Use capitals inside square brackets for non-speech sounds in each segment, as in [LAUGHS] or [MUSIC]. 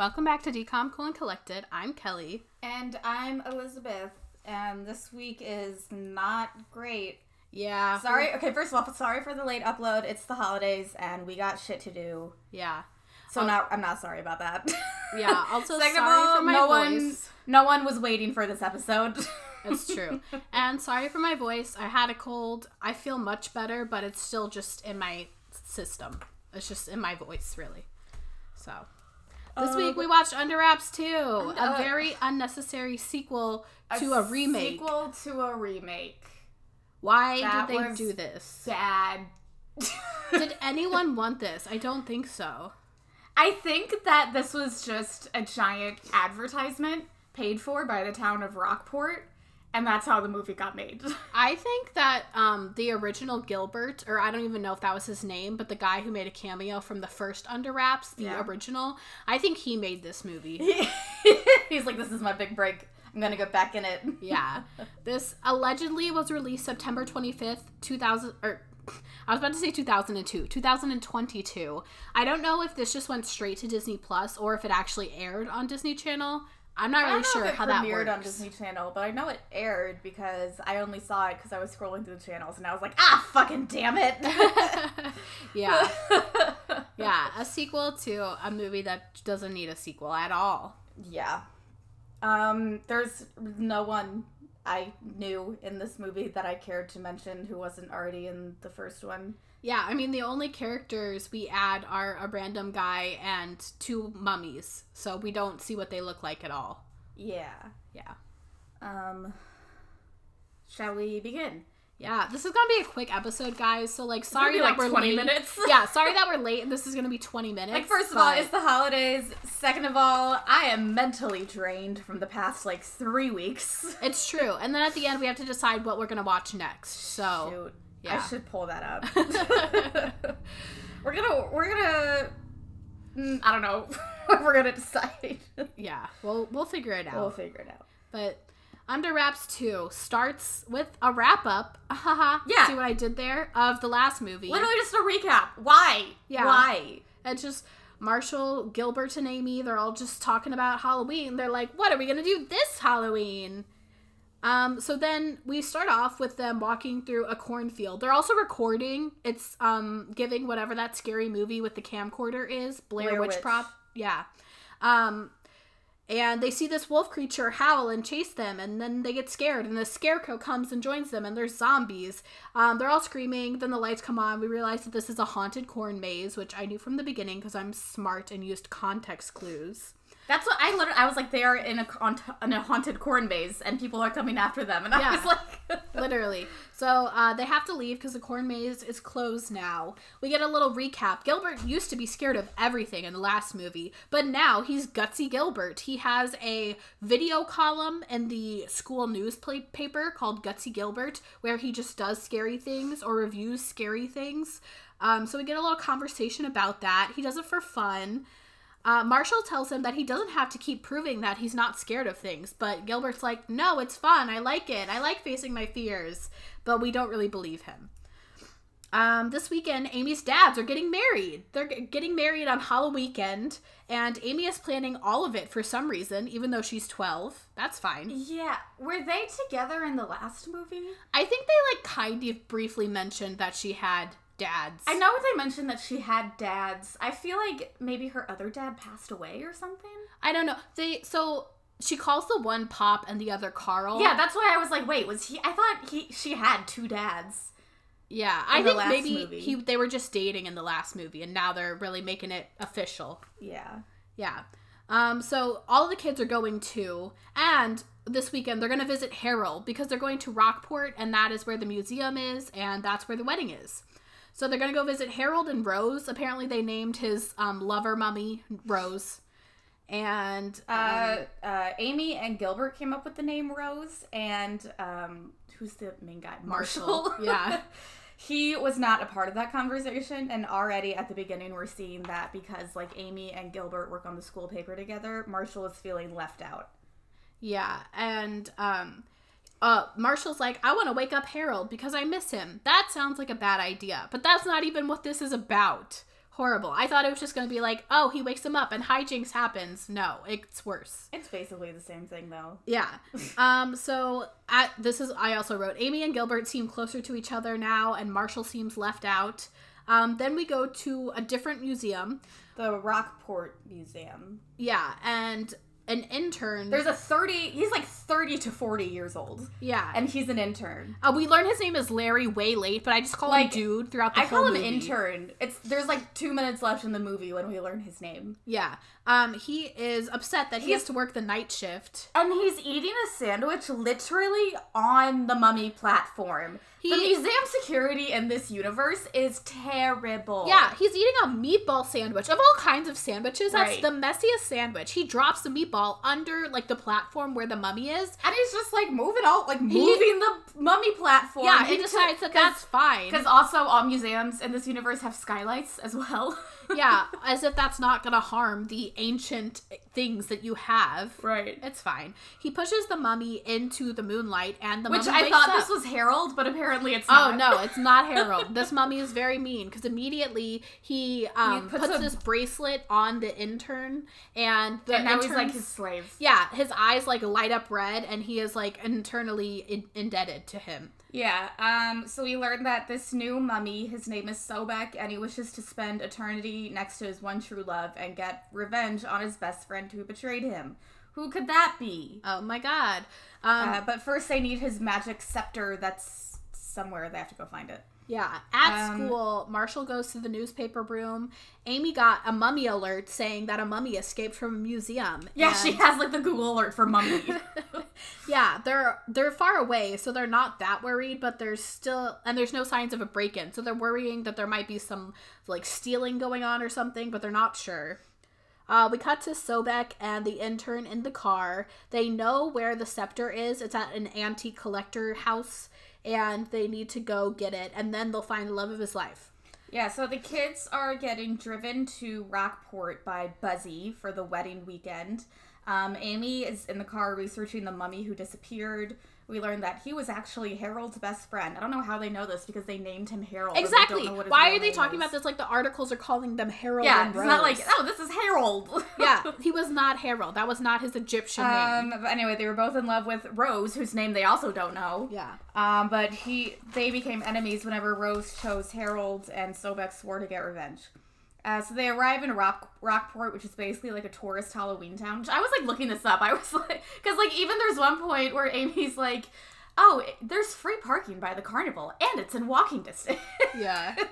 Welcome back to Decom Cool and Collected. I'm Kelly. And I'm Elizabeth. And this week is not great. Yeah. Sorry. Okay, first of all, sorry for the late upload. It's the holidays and we got shit to do. Yeah. So oh. not I'm not sorry about that. Yeah. [LAUGHS] Also, Second sorry of all, for my no voice. one no one was waiting for this episode. [LAUGHS] It's true. and sorry for my voice. I had a cold. I feel much better, but it's still just in my system. It's just in my voice, really. So. This week we watched Under Wraps 2, a very unnecessary sequel to a, remake. Sequel to a remake. Why that did they do this? Sad. Did [LAUGHS] anyone want this? I don't think so. I think that this was just a giant advertisement paid for by the town of Rockport, and that's how the movie got made. [LAUGHS] I think that um, the original Gilbert, or I don't even know if that was his name, but the guy who made a cameo from the first Under Wraps, the Yeah. original, I think he made this movie. [LAUGHS] He's like, this is my big break. I'm gonna get back in it. [LAUGHS] Yeah. This allegedly was released September 25th, 2000 or I was about to say 2002, 2022. I don't know if this just went straight to Disney Plus or if it actually aired on Disney Channel. I'm not really sure how that premiered works. on Disney Channel, but I know it aired because I only saw it because I was scrolling through the channels and I was like, ah, fucking damn it. [LAUGHS] yeah. [LAUGHS] Yeah, a sequel to a movie that doesn't need a sequel at all. yeah. Um, there's no one I knew in this movie that I cared to mention who wasn't already in the first one. Yeah, I mean the only characters we add are a random guy and two mummies, so we don't see what they look like at all. Yeah. Yeah. Um, shall we begin? Yeah, this is gonna be a quick episode, guys. So like, sorry that like, we're 20 late. minutes. [LAUGHS] yeah, sorry that we're late, and this is gonna be twenty minutes. Like, first of all, it's the holidays. Second of all, I am mentally drained from the past, like, three weeks. it's true. And then at the end, we have to decide what we're gonna watch next. So Shoot. Yeah. I should pull that up. [LAUGHS] we're gonna, we're gonna, mm, I don't know. [LAUGHS] we're gonna decide. yeah, we'll we'll figure it out. we'll figure it out. But Under Wraps 2 starts with a wrap up. Haha. [LAUGHS] Yeah. See what I did there? Of the last movie. Literally just a recap. Why? Yeah. Why? It's just Marshall, Gilbert, and Amy, they're all just talking about Halloween. They're like, what are we to do this Halloween? Um, so then we start off with them walking through a cornfield. They're also recording. It's um giving whatever that scary movie with the camcorder is, Blair, Blair Witch, Witch. Prop. Yeah. Um and they see this wolf creature howl and chase them, and then they get scared, and the scarecrow comes and joins them, and there's zombies. Um, they're all screaming. Then the lights come on. We realize that this is a haunted corn maze, which I knew from the beginning because I'm smart and used context clues. That's what I literally. I was like, they are in a in a haunted corn maze, and people are coming after them, and I Yeah. was like, [LAUGHS] Literally. So uh, they have to leave because the corn maze is closed now. We get a little recap. Gilbert used to be scared of everything in the last movie, but now he's Gutsy Gilbert. He has a video column in the school newspaper called Gutsy Gilbert where he just does scary things or reviews scary things. Um, so we get a little conversation about that. He does it for fun. Uh, Marshall tells him that he doesn't have to keep proving that he's not scared of things, but Gilbert's like, no, it's fun. I like it. I like facing my fears. But we don't really believe him. Um, this weekend, Amy's dads are getting married. They're g- getting married on Halloween weekend, and Amy is planning all of it for some reason, even though she's 12. That's fine. yeah. Were they together in the last movie? I think they, like, kind of briefly mentioned that she had dads. I know they mentioned that she had dads. I feel like maybe her other dad passed away or something. I don't know. They, so she calls the one Pop and the other Carl. Yeah, that's why I was like, wait, was he? I thought he she had two dads. Yeah, I think maybe movie. he they were just dating in the last movie, and now they're really making it official. Yeah. Yeah. Um. So all the kids are going to, and this weekend they're going to visit Harold because they're going to Rockport, and that is where the museum is, and that's where the wedding is. So they're going to go visit Harold and Rose. Apparently, they named his um, lover mummy Rose, and um, Uh, uh, Amy and Gilbert came up with the name Rose, and um, who's the main guy? Marshall. Marshall, [LAUGHS] yeah. he was not a part of that conversation, and already at the beginning, we're seeing that because like Amy and Gilbert work on the school paper together, Marshall is feeling left out. Yeah, and um uh Marshall's like, I want to wake up Harold because I miss him. That sounds like a bad idea, but that's not even what this is about. Horrible. I thought it was just going to be like, oh, he wakes him up and hijinks happens. No, it's worse. It's basically the same thing though. Yeah. [LAUGHS] Um. So at this is I also wrote Amy and Gilbert seem closer to each other now, and Marshall seems left out. Um. Then we go to a different museum. The Rockport Museum. Yeah, and an intern. There's a 30, he's like 30 to 40 years old. yeah, And he's an intern. uh, we learn his name is Larry way late, but I just call Like, him dude throughout the I whole call him movie. intern. It's there's like two minutes left in the movie when we learn his name. Yeah. Um. He is upset that he He's- has to work the night shift. And he's eating a sandwich literally on the mummy platform. The museum security in this universe is terrible. Yeah, he's eating a meatball sandwich of all kinds of sandwiches. That's Right. the messiest sandwich. He drops the meatball under like the platform where the mummy is. And he's just like moving out, like moving the mummy platform. Yeah, he decides that that's fine. Because also all museums in this universe have skylights as well. [LAUGHS] yeah, as if that's not gonna harm the ancient things that you have. right. It's fine. He pushes the mummy into the moonlight, and the Which mummy I thought up. this was Harold, but apparently it's Oh no, it's not [LAUGHS] Harold. this mummy is very mean because immediately he um, puts puts, a- this bracelet on the intern, and the And now he's like his slave. yeah, his eyes like light up red, and he is like internally in- indebted to him. Yeah, um, so we learned that this new mummy, his name is Sobek, and he wishes to spend eternity next to his one true love and get revenge on his best friend who betrayed him. Who could that be? Oh my god. Um, Uh, but first, they need his magic scepter that's somewhere. They have to go find it. yeah. At um, school, Marshall goes to the newspaper room. Amy got a mummy alert saying that a mummy escaped from a museum. Yeah, she has like the Google alert for mummy. [LAUGHS] yeah, they're they're far away, so they're not that worried, but there's still and there's no signs of a break-in. So they're worrying that there might be some like stealing going on or something, but they're not sure. Uh, we cut to Sobek and the intern in the car. They know where the scepter is. It's at an antique collector house, and they need to go get it, and then they'll find the love of his life. Yeah, so the kids are getting driven to Rockport by Buzzy for the wedding weekend. Um, Amy is in the car researching the mummy who disappeared. We learned that he was actually Harold's best friend. I don't know how they know this because they named him Harold. Exactly. know what Why are they talking is. about this like the articles are calling them Harold Yeah, and it's Rose? not like oh, this is Harold. [LAUGHS] yeah, [LAUGHS] he was not Harold. That was not his Egyptian name. Um, but anyway, they were both in love with Rose, whose name they also don't know. Yeah. Um, but he they became enemies whenever Rose chose Harold and Sobek swore to get revenge. Uh, so they arrive in Rock Rockport, which is basically like a tourist Halloween town. Which I was like looking this up. I was like, because like even there's one point where Amy's like, "Oh, there's free parking by the carnival, and it's in walking distance." Yeah. [LAUGHS]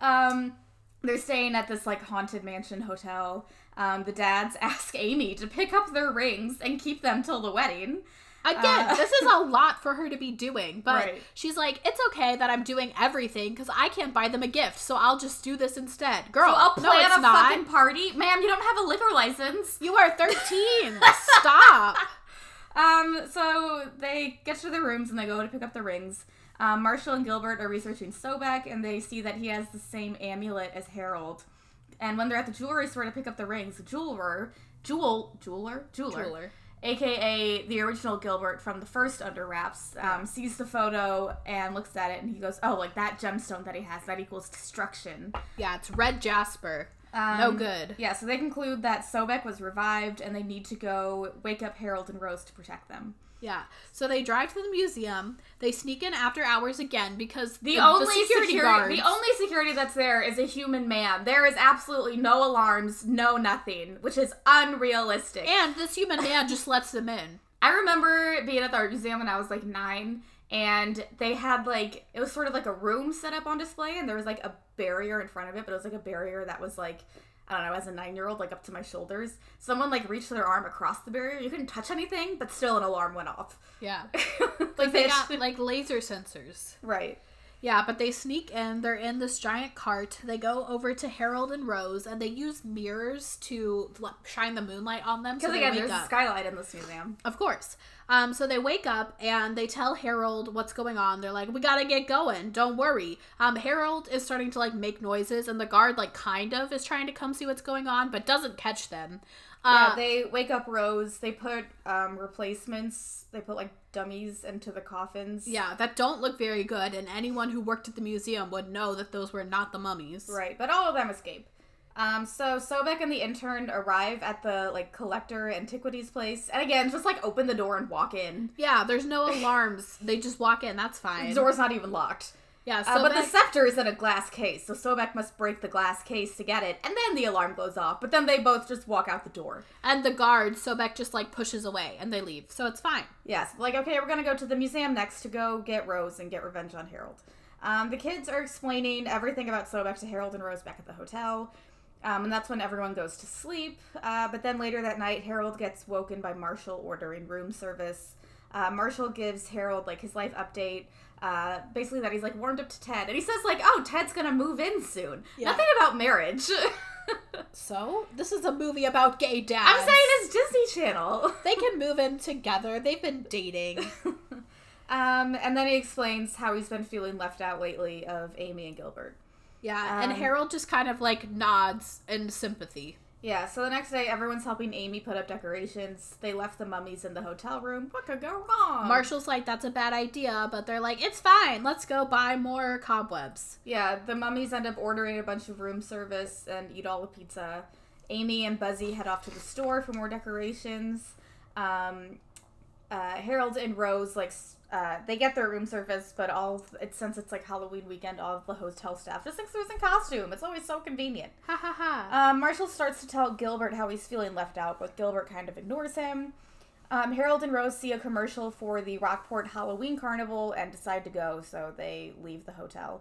Um, they're staying at this like haunted mansion hotel. Um, the dads [LAUGHS] ask Amy to pick up their rings and keep them till the wedding. Again, Uh, this is a [LAUGHS] lot for her to be doing, but Right. she's like, it's okay that I'm doing everything because I can't buy them a gift, so I'll just do this instead. Girl, So I'll no, plan it's a not. fucking party, ma'am. You don't have a liquor license. You are 13. [LAUGHS] Stop. Um, so they get to their rooms and they go to pick up the rings. Um, Marshall and Gilbert are researching Sobek and they see that he has the same amulet as Harold. And when they're at the jewelry store to pick up the rings, the jeweler, jewel, jeweler, jeweler, Jeweler. Aka the original Gilbert from the first Under Wraps, um, sees the photo and looks at it and he goes, "Oh, like that gemstone that he has, that equals destruction." Yeah, it's red jasper. Um, no good. Yeah, so they conclude that Sobek was revived and they need to go wake up Harold and Rose to protect them. Yeah. So they drive to the museum. They sneak in after hours again because The, only security, security, guards. the only security that's there is a human man. There is absolutely no alarms, no nothing, which is unrealistic. and this human man just [LAUGHS] lets them in. I remember being at the art museum when I was like nine, and they had like it was sort of like a room set up on display, and there was like a barrier in front of it, but it was like a barrier that was like I don't know, as a nine year old, like up to my shoulders. Someone like reached their arm across the barrier. You couldn't touch anything, but still an alarm went off. Yeah. [LAUGHS] like they got like laser sensors. right. Yeah, but they sneak in. They're in this giant cart. They go over to Harold and Rose, and they use mirrors to shine the moonlight on them. Because they again, there's a skylight in this museum. Of course. Um, so they wake up and they tell Harold what's going on. They're like, "We gotta get going. Don't worry." Um, Harold is starting to like make noises, and the guard like kind of is trying to come see what's going on, but doesn't catch them. Yeah, Uh, they wake up Rose. They put um, replacements. They put like dummies into the coffins. yeah, that don't look very good, and anyone who worked at the museum would know that those were not the mummies. Right, but all of them escape. Um, so Sobek and the intern arrive at the like collector antiquities place, and again, just like open the door and walk in. Yeah, there's no alarms. they just walk in. That's fine. The door's not even locked. yeah, so Uh, but the scepter is in a glass case, so Sobek must break the glass case to get it, and then the alarm goes off. But then they both just walk out the door. and the guard, Sobek just like pushes away, and they leave. So it's fine. Yes, like okay, we're gonna go to the museum next to go get Rose and get revenge on Harold. Um, the kids are explaining everything about Sobek to Harold and Rose back at the hotel, um, and that's when everyone goes to sleep. Uh, but then later that night, Harold gets woken by Marshall ordering room service. Uh, Marshall gives Harold like his life update. Uh, basically, that he's like warmed up to Ted, and he says like, "Oh, Ted's gonna move in soon." Yeah. Nothing about marriage. [LAUGHS] So this is a movie about gay dads. I'm saying it's Disney Channel. [LAUGHS] they can move in together. They've been dating. [LAUGHS] Um, and then he explains how he's been feeling left out lately of Amy and Gilbert. Yeah, and Um, Harold just kind of like nods in sympathy. Yeah, so the next day, everyone's helping Amy put up decorations. They left the mummies in the hotel room. What could go wrong? Marshall's like, that's a bad idea, but they're like, it's fine. Let's go buy more cobwebs. Yeah, the mummies end up ordering a bunch of room service and eat all the pizza. Amy and Buzzy head off to the store for more decorations. Um, uh, Harold and Rose like uh, they get their room service, but all it since it's like Halloween weekend, all of the hotel staff just thinks they're in costume. It's always so convenient. Ha ha ha. Um, Marshall starts to tell Gilbert how he's feeling left out, but Gilbert kind of ignores him. Um, Harold and Rose see a commercial for the Rockport Halloween Carnival and decide to go, so they leave the hotel.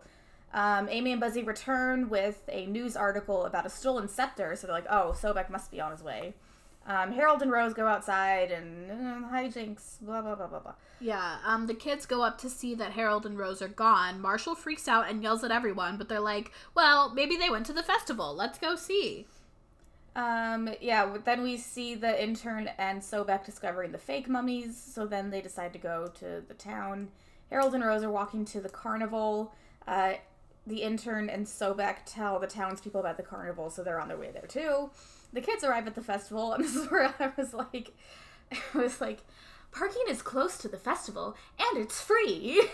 Um, Amy and Buzzy return with a news article about a stolen scepter, so they're like, oh, Sobek must be on his way. Um, Harold and Rose go outside and uh, hijinks, blah, blah, blah, blah, blah. Yeah, um, the kids go up to see that Harold and Rose are gone. Marshall freaks out and yells at everyone, but they're like, well, maybe they went to the festival. Let's go see. Um, yeah, then we see the intern and Sobek discovering the fake mummies, so then they decide to go to the town. Harold and Rose are walking to the carnival. Uh, the intern and Sobek tell the townspeople about the carnival, so they're on their way there too. The kids arrive at the festival, and [LAUGHS] this is where I was like, I was like, parking is close to the festival, and it's free. [LAUGHS]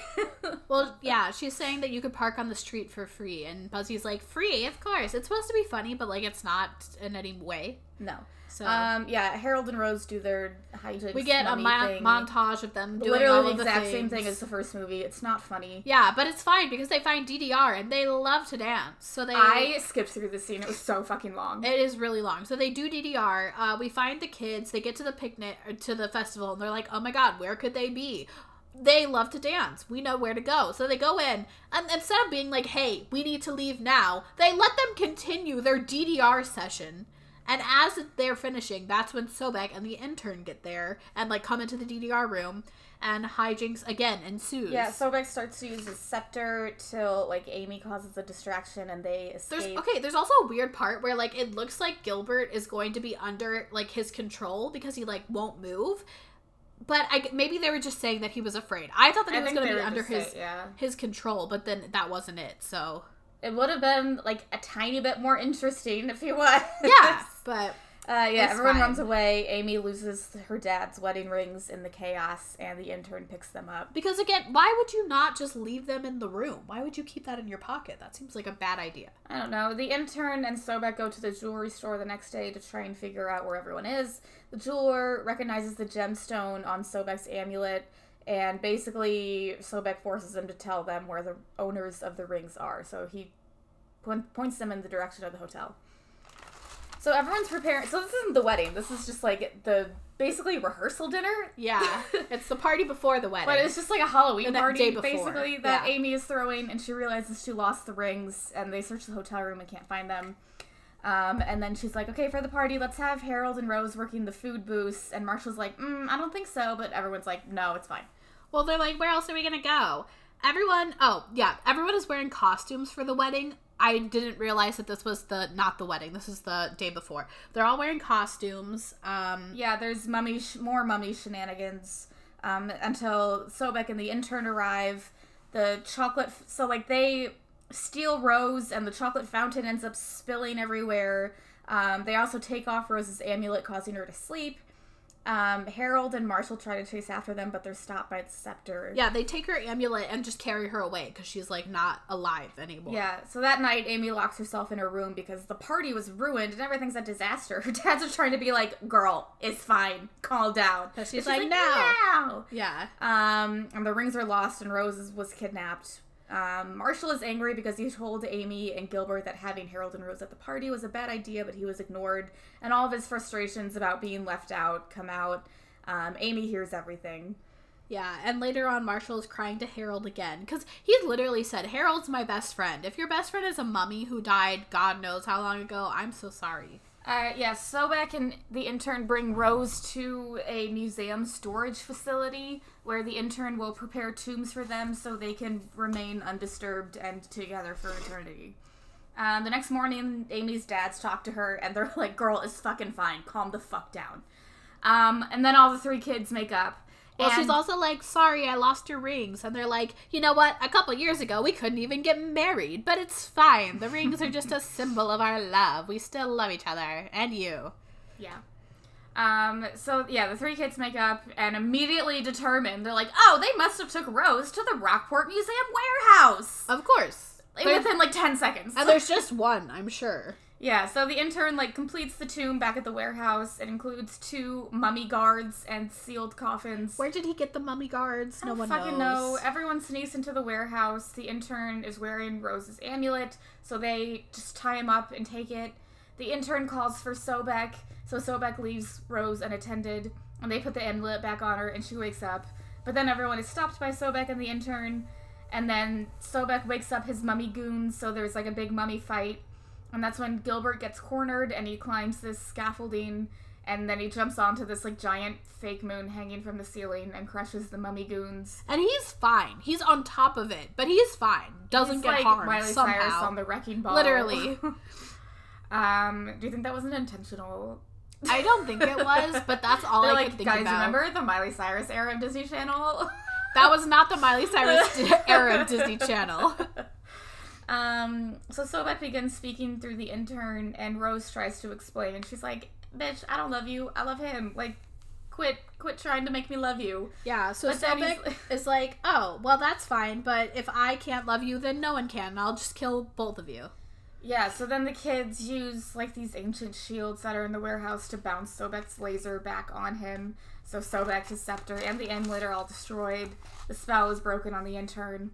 Well, yeah, she's saying that you could park on the street for free, and Buzzy's like, free, of course. It's supposed to be funny, but like it's not in any way. no. So Um, yeah, Harold and Rose do their hijinks. we get a mummy mon- thing. montage of them doing Literally all the exact same thing as the first movie. It's not funny. Yeah, but it's fine because they find DDR and they love to dance. So they I skipped through the scene. It was so fucking long. It is really long. So they do DDR. Uh, we find the kids. They get to the picnic or to the festival, and they're like, "Oh my god, where could they be?" They love to dance. We know where to go. So they go in, and instead of being like, "Hey, we need to leave now," they let them continue their DDR session. And as they're finishing, that's when Sobek and the intern get there and like come into the DDR room, and hijinks again ensues. yeah, Sobek starts to use his scepter till like Amy causes a distraction and they escape. There's okay. There's also a weird part where like it looks like Gilbert is going to be under like his control because he like won't move. But I maybe they were just saying that he was afraid. I thought that he I was going to be under his yeah. his control, but then that wasn't it. So It would have been like a tiny bit more interesting if he was. yeah, [LAUGHS] but Uh, yeah, It's everyone fine. runs away. Amy loses her dad's wedding rings in the chaos, and the intern picks them up. because again, why would you not just leave them in the room? Why would you keep that in your pocket? That seems like a bad idea. I don't know. The intern and Sobek go to the jewelry store the next day to try and figure out where everyone is. The jeweler recognizes the gemstone on Sobek's amulet, and basically Sobek forces him to tell them where the owners of the rings are. So he po- points them in the direction of the hotel. So everyone's preparing. So this isn't the wedding. This is just like the basically rehearsal dinner. Yeah, [LAUGHS] it's the party before the wedding. But it's just like a Halloween The party, basically, that yeah. Amy is throwing, and she realizes she lost the rings, and they search the hotel room and can't find them. Um, and then she's like, okay, for the party, let's have Harold and Rose working the food booths. And Marshall's like, mm, I don't think so, but everyone's like, no, it's fine. Well, they're like, where else are we gonna go? Everyone, oh yeah, everyone is wearing costumes for the wedding. I didn't realize that this was the not the wedding. This is the day before. They're all wearing costumes. Um, Yeah, there's mummy, sh- more mummy shenanigans. um, until Sobek and the intern arrive. The chocolate, so like they steal Rose, and the chocolate fountain ends up spilling everywhere. Um, they also take off Rose's amulet, causing her to sleep. Um, Harold and Marshall try to chase after them, but they're stopped by the scepter. Yeah, they take her amulet and just carry her away because she's like not alive anymore. Yeah, so that night Amy locks herself in her room because the party was ruined and everything's a disaster. [LAUGHS] Her dad's just trying to be like, "Girl, it's fine, calm down." But she's And like, "No." "No." Yeah. Um, and the rings are lost and Rose was kidnapped. Um, Marshall is angry because he told Amy and Gilbert that having Harold and Rose at the party was a bad idea, but he was ignored. And all of his frustrations about being left out come out. Um, Amy hears everything. Yeah, and later on, Marshall is crying to Harold again because he's literally said, Harold's my best friend. If your best friend is a mummy who died God knows how long ago, I'm so sorry. Uh, yeah, Sobek and the intern bring Rose to a museum storage facility where the intern will prepare tombs for them so they can remain undisturbed and together for eternity. Um, the next morning, Amy's dads talk to her and they're [LAUGHS] like, "Girl, it's fucking fine. Calm the fuck down." Um, and then all the three kids make up. Well, she's also like, sorry, I lost your rings. And they're like, you know what? A couple years ago, we couldn't even get married, but it's fine. The rings are just a symbol of our love. We still love each other. And you. Yeah. Um, so yeah, the three kids make up and immediately determine they're like, oh, they must have took Rose to the Rockport Museum warehouse. Of course. Within like 10 seconds. and there's [LAUGHS] just one, I'm sure. Yeah, so the intern like completes the tomb back at the warehouse. It includes two mummy guards and sealed coffins. Where did he get the mummy guards? No one fucking knows. know. Everyone sneaks into the warehouse. The intern is wearing Rose's amulet, so they just tie him up and take it. The intern calls for Sobek, so Sobek leaves Rose unattended, and they put the amulet back on her, and she wakes up. But then everyone is stopped by Sobek and the intern, and then Sobek wakes up his mummy goons, so there's like a big mummy fight. And that's when Gilbert gets cornered and he climbs this scaffolding and then he jumps onto this like giant fake moon hanging from the ceiling and crushes the mummy goons. And he's fine. He's on top of it, but he's fine. Doesn't He's get like harmed Miley somehow. Cyrus on the wrecking ball. Literally. [LAUGHS] um, do you think that wasn't intentional? I don't think it was, but [LAUGHS] that's all They're I like, could think guys, about. remember the Miley Cyrus era of Disney Channel? That was not the Miley [LAUGHS] Cyrus era of Disney Channel. Um, so Sobek begins speaking through the intern, and Rose tries to explain. and She's like, "Bitch, I don't love you. I love him. Like, quit, quit trying to make me love you." Yeah, so But Sobek is like, oh, well, that's fine, but if I can't love you, then no one can. I'll just kill both of you. Yeah. So then the kids use like these ancient shields that are in the warehouse to bounce Sobek's laser back on him. So Sobek, his scepter, and the amulet are all destroyed. The spell is broken on the intern.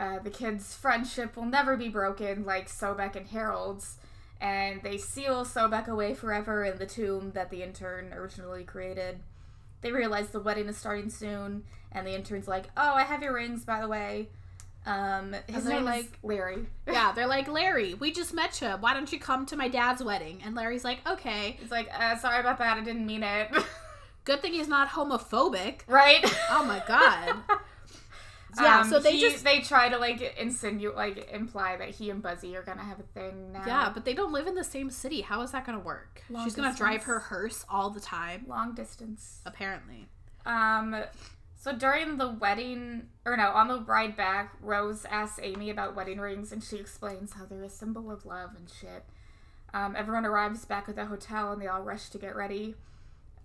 Uh, the kids' friendship will never be broken, like Sobek and Harold's, and they seal Sobek away forever in the tomb that the intern originally created. They realize the wedding is starting soon, and the intern's like, "Oh, I have your rings, by the way." Um, his name like- Larry. [LAUGHS] Yeah, they're like, Larry, we just met you. Why don't you come to my dad's wedding? And Larry's like, okay. He's like, uh, "Sorry about that. I didn't mean it." [LAUGHS] Good thing he's not homophobic. right? Oh my god. [LAUGHS] Yeah, Um, so they he- just they try to like insinuate, like imply that he and Buzzy are gonna have a thing now. Yeah, but they don't live in the same city. How is that to work? Long She's going to drive her hearse all the time, long distance. apparently. Um, so during the wedding, or no, on the ride back, Rose asks Amy about wedding rings, and she explains how they're a symbol of love and shit. Um, everyone arrives back at the hotel, and they all rush to get ready.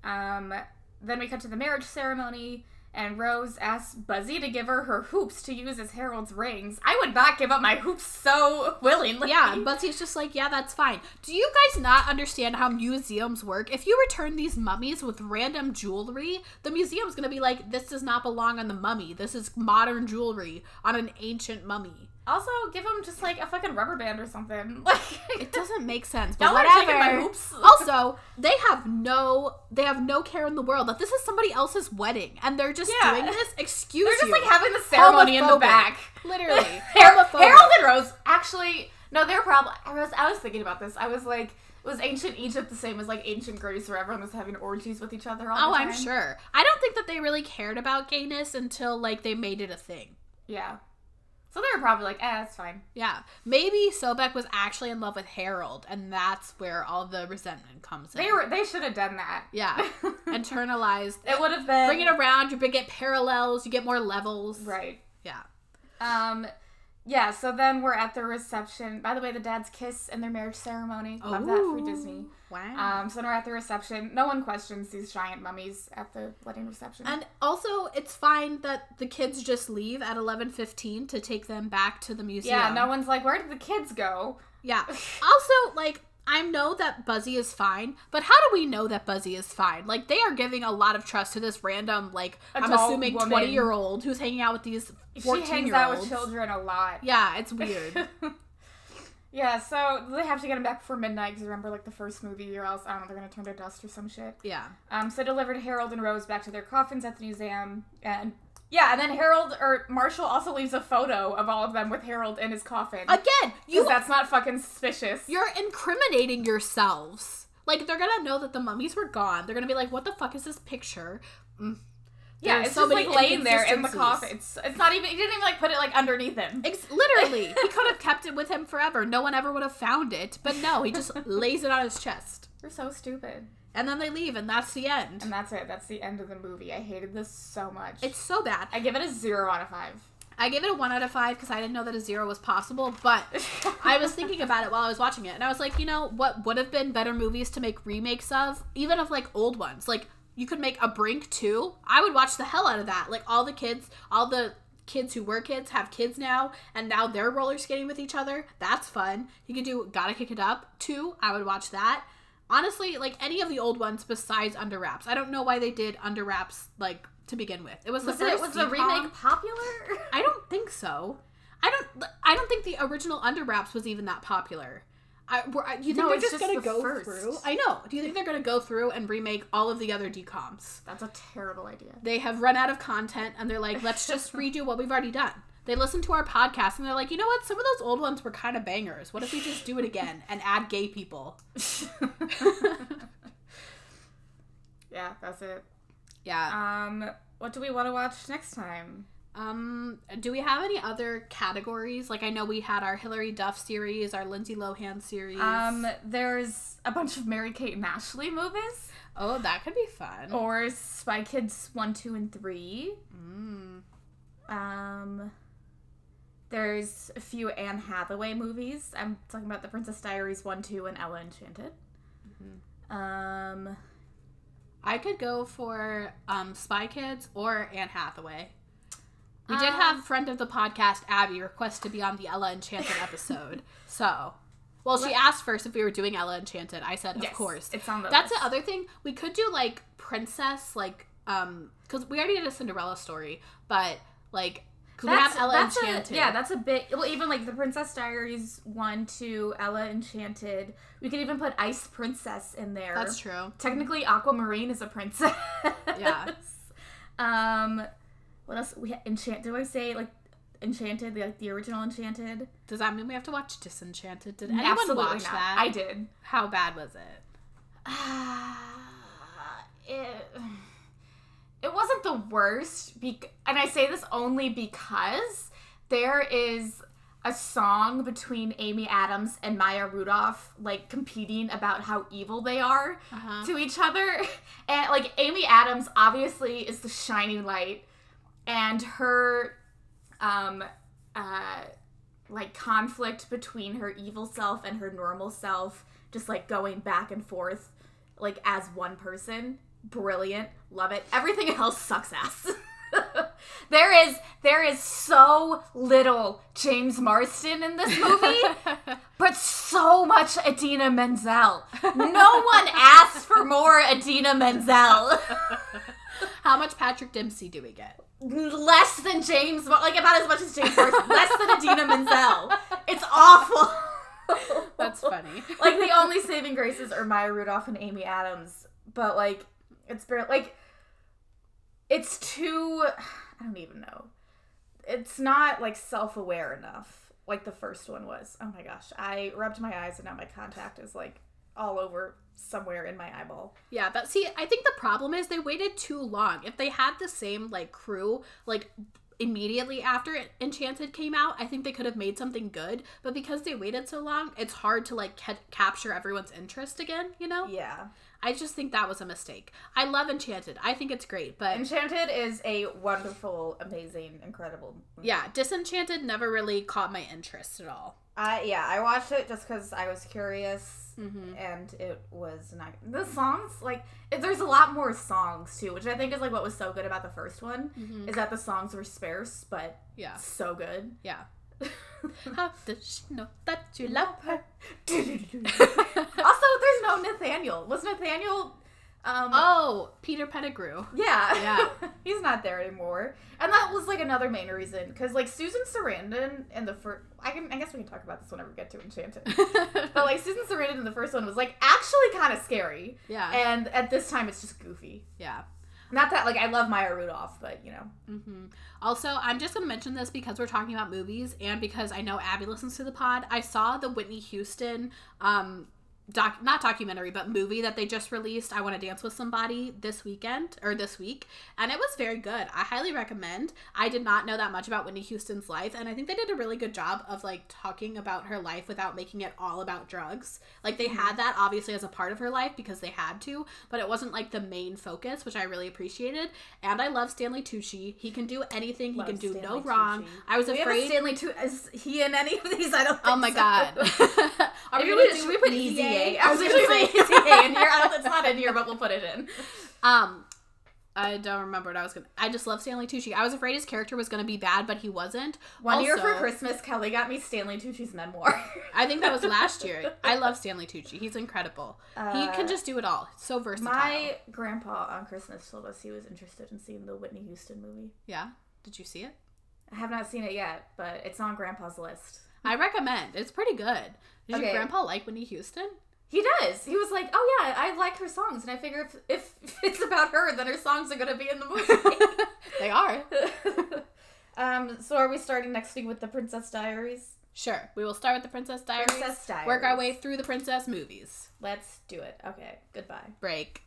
Um, then we cut to the marriage ceremony, and Rose asks Buzzy to give her her hoops to use as Harold's rings. I would not give up my hoops so [LAUGHS] willingly. Yeah, Buzzy's just like, yeah, that's fine. Do you guys not understand how museums work? If you return these mummies with random jewelry, the museum's gonna be like, this does not belong on the mummy. This is modern jewelry on an ancient mummy. Also, give him just like a fucking rubber band or something. [LAUGHS] Like It doesn't make sense, but whatever. taking my hoops. also, they have no they have no care in the world that this is somebody else's wedding and they're just Yeah. doing this. Excuse They're just you. like having the ceremony in the back. Literally. [LAUGHS] Har- Harold and Rose actually no, they're probably. I was I was thinking about this. I was like, was ancient Egypt the same as like ancient Greece, where everyone was having orgies with each other all Oh, I'm sure. I don't think that they really cared about gayness until like they made it a thing. Yeah. So they were probably like, eh, that's fine. Yeah. Maybe Sobek was actually in love with Harold, and that's where all the resentment comes in. They were. They should have done that. Yeah. [LAUGHS] internalized. It would have been Bring it around. You get parallels. You get more levels. right. Yeah. Um, yeah. So then we're at the reception. By the way, the dads kiss in their marriage ceremony. Love that for Disney. Wow. Um, so then we're at the reception. No one questions these giant mummies at the wedding reception. and also, it's fine that the kids just leave at eleven fifteen to take them back to the museum. yeah, no one's like, where did the kids go? Yeah. [LAUGHS] Also, like, I know that Buzzy is fine, but how do we know that Buzzy is fine? Like, they are giving a lot of trust to this random, like, I'm assuming woman. 20 year old who's hanging out with these 14 She hangs year out with children a lot. Yeah, it's weird. [LAUGHS] Yeah, so they have to get him back before midnight because remember, like the first movie, or else I don't know, they're gonna turn to dust or some shit. yeah. Um, so delivered Harold and Rose back to their coffins at the museum, and yeah, and then Harold or Marshall also leaves a photo of all of them with Harold in his coffin. Again, you that's not fucking suspicious. you're incriminating yourselves. Like, they're gonna know that the mummies were gone. They're gonna be like, what the fuck is this picture? Mm. yeah, There's it's so just like laying there in the coffin. It's it's not even. He didn't even like put it like underneath him. Ex- literally, he could have kept it with him forever. No one ever would have found it. But no, he just [LAUGHS] lays it on his chest. They're so stupid. And then they leave, and that's the end. And that's it. That's the end of the movie. I hated this so much. It's so bad. I give it a zero out of five. I give it a one out of five because I didn't know that a zero was possible. But [LAUGHS] I was thinking about it while I was watching it, and I was like, you know, what would have been better movies to make remakes of, even of like old ones. Like you could make a Brink too. I would watch the hell out of that. Like all the kids, all the kids who were kids have kids now, and now they're roller skating with each other. That's fun. You could do Gotta Kick It Up too. I would watch that. Honestly, like any of the old ones besides Under Wraps. I don't know why they did Under Wraps like to begin with. It was, Was the it first was the remake popular? I don't think so. I don't. I don't think the original Under Wraps was even that popular. I, were, I, you think No, they're just, just gonna the go first. through? I know. Do you think they're gonna go through and remake all of the other decoms? That's a terrible idea. They have run out of content, and they're like, let's just [LAUGHS] redo what we've already done. They listen to our podcast, and they're like, you know what? Some of those old ones were kind of bangers. What if we just do it again and add gay people? [LAUGHS] yeah, that's it. yeah. Um, what do we want to watch next time? Um, do we have any other categories? Like I know we had our Hilary Duff series, our Lindsay Lohan series. Um, there's a bunch of Mary Kate and Ashley movies, oh, that could be fun. or Spy Kids one, two, and three. Mm. Um, there's a few Anne Hathaway movies. I'm talking about The Princess Diaries one, two, and Ella Enchanted. Um, I could go for um, Spy Kids or Anne Hathaway. We did Um, have friend of the podcast Abby request to be on the Ella Enchanted episode. [LAUGHS] So, well, she asked first if we were doing Ella Enchanted. I said, of yes, course. it's on the. That's list. the other thing. We could do like princess, like um, because we already did a Cinderella story, but like because we have Ella that's Enchanted. A, yeah, that's a bit. Well, even like the Princess Diaries one, two, Ella Enchanted. We could even put Ice Princess in there. that's true. Technically, Aquamarine is a princess. Yeah. [LAUGHS] um, what else? We ha- Enchant. Do I say like Enchanted, the, like the original Enchanted? Does that mean we have to watch Disenchanted? Did anyone Absolutely watch not. that? I did. How bad was it? [SIGHS] it it wasn't the worst bec- and i say this only because there is a song between amy adams and maya rudolph like competing about how evil they are Uh-huh. to each other [LAUGHS] and like amy adams obviously is the shining light and her um uh like conflict between her evil self and her normal self just like going back and forth like as one person brilliant. Love it. Everything [LAUGHS] else sucks ass. [LAUGHS] There is there is so little james marsden in this movie [LAUGHS] but so much idina menzel. No one asked for more idina menzel. How much Patrick Dempsey do we get? less than james like about as much as james marsden less than adina menzel. It's awful. That's funny. like the only saving graces are Maya Rudolph and Amy Adams, but like it's barely like it's too I don't even know. It's not like self-aware enough like the first one was. Oh my gosh, I rubbed my eyes and now my contact is like all over somewhere in my eyeball. Yeah, but see, I think the problem is they waited too long. If they had the same like crew, like immediately after Enchanted came out, I think they could have made something good. But because they waited so long, it's hard to like ca- capture everyone's interest again. You know, Yeah. I just think that was a mistake. I love Enchanted. I think it's great, but Enchanted is a wonderful, amazing, incredible. movie. yeah, Disenchanted never really caught my interest at all. I yeah, I watched it just because I was curious, Mhm. and it was not the songs. Like, it, there's a lot more songs too, which I think is like what was so good about the first one Mhm. is that the songs were sparse but Yeah, so good. yeah. [LAUGHS] How does she know that you love her? [LAUGHS] also, there's no Nathaniel. Was Nathaniel? Um, Oh, Peter Pettigrew. yeah, Yeah. [LAUGHS] he's not there anymore, and that was like another main reason because like Susan Sarandon in the first. I can. I guess we can talk about this whenever we get to Enchanted. But like Susan Sarandon in the first one was like actually kind of scary, yeah, and at this time it's just goofy. yeah. Not that like I love Maya Rudolph, but you know. hmm Also, I'm just gonna mention this because we're talking about movies, and because I know Abby listens to the pod. I saw the Whitney Houston, um, doc not documentary, but movie that they just released. I want to dance with somebody this weekend or this week, and it was very good. I highly recommend. I did not know that much about Whitney Houston's life, and I think they did a really good job of like talking about her life without making it all about drugs. Like they had mm-hmm. that obviously as a part of her life because they had to, but it wasn't like the main focus, which I really appreciated. And I love Stanley Tucci. He can do anything. He Love can do no Stanley wrong. I was we afraid. Stanley tucci Is he in any of these? I don't. Oh think Oh my so. god. [LAUGHS] Are Maybe we we, do we put Easy A? Easy A? I was actually put Easy A in here. I don't, it's not in here, but we'll put it in. Um, I don't remember what I was gonna. I just love Stanley Tucci. I was afraid his character was gonna be bad, but he wasn't. One year for Christmas, Kelly got me Stanley Tucci's memoir. I think that was [LAUGHS] last year. I love Stanley Tucci. He's incredible. he Uh, can just do it all. So versatile. My grandpa on Christmas told us he was interested in seeing the Whitney Houston movie. yeah. Did you see it? I have not seen it yet, but it's on Grandpa's list. I recommend. It's pretty good. Did your grandpa like Whitney Houston? He does. He was like, "Oh yeah, I like her songs," and I figure if, if, [LAUGHS] it's about her, then her songs are gonna be in the movie. [LAUGHS] they are. [LAUGHS] um. So are we starting next week with the Princess Diaries? Sure. We will start with the Princess Diaries. Princess Diaries. Work our way through the princess movies. Let's do it. Okay. Goodbye. Break.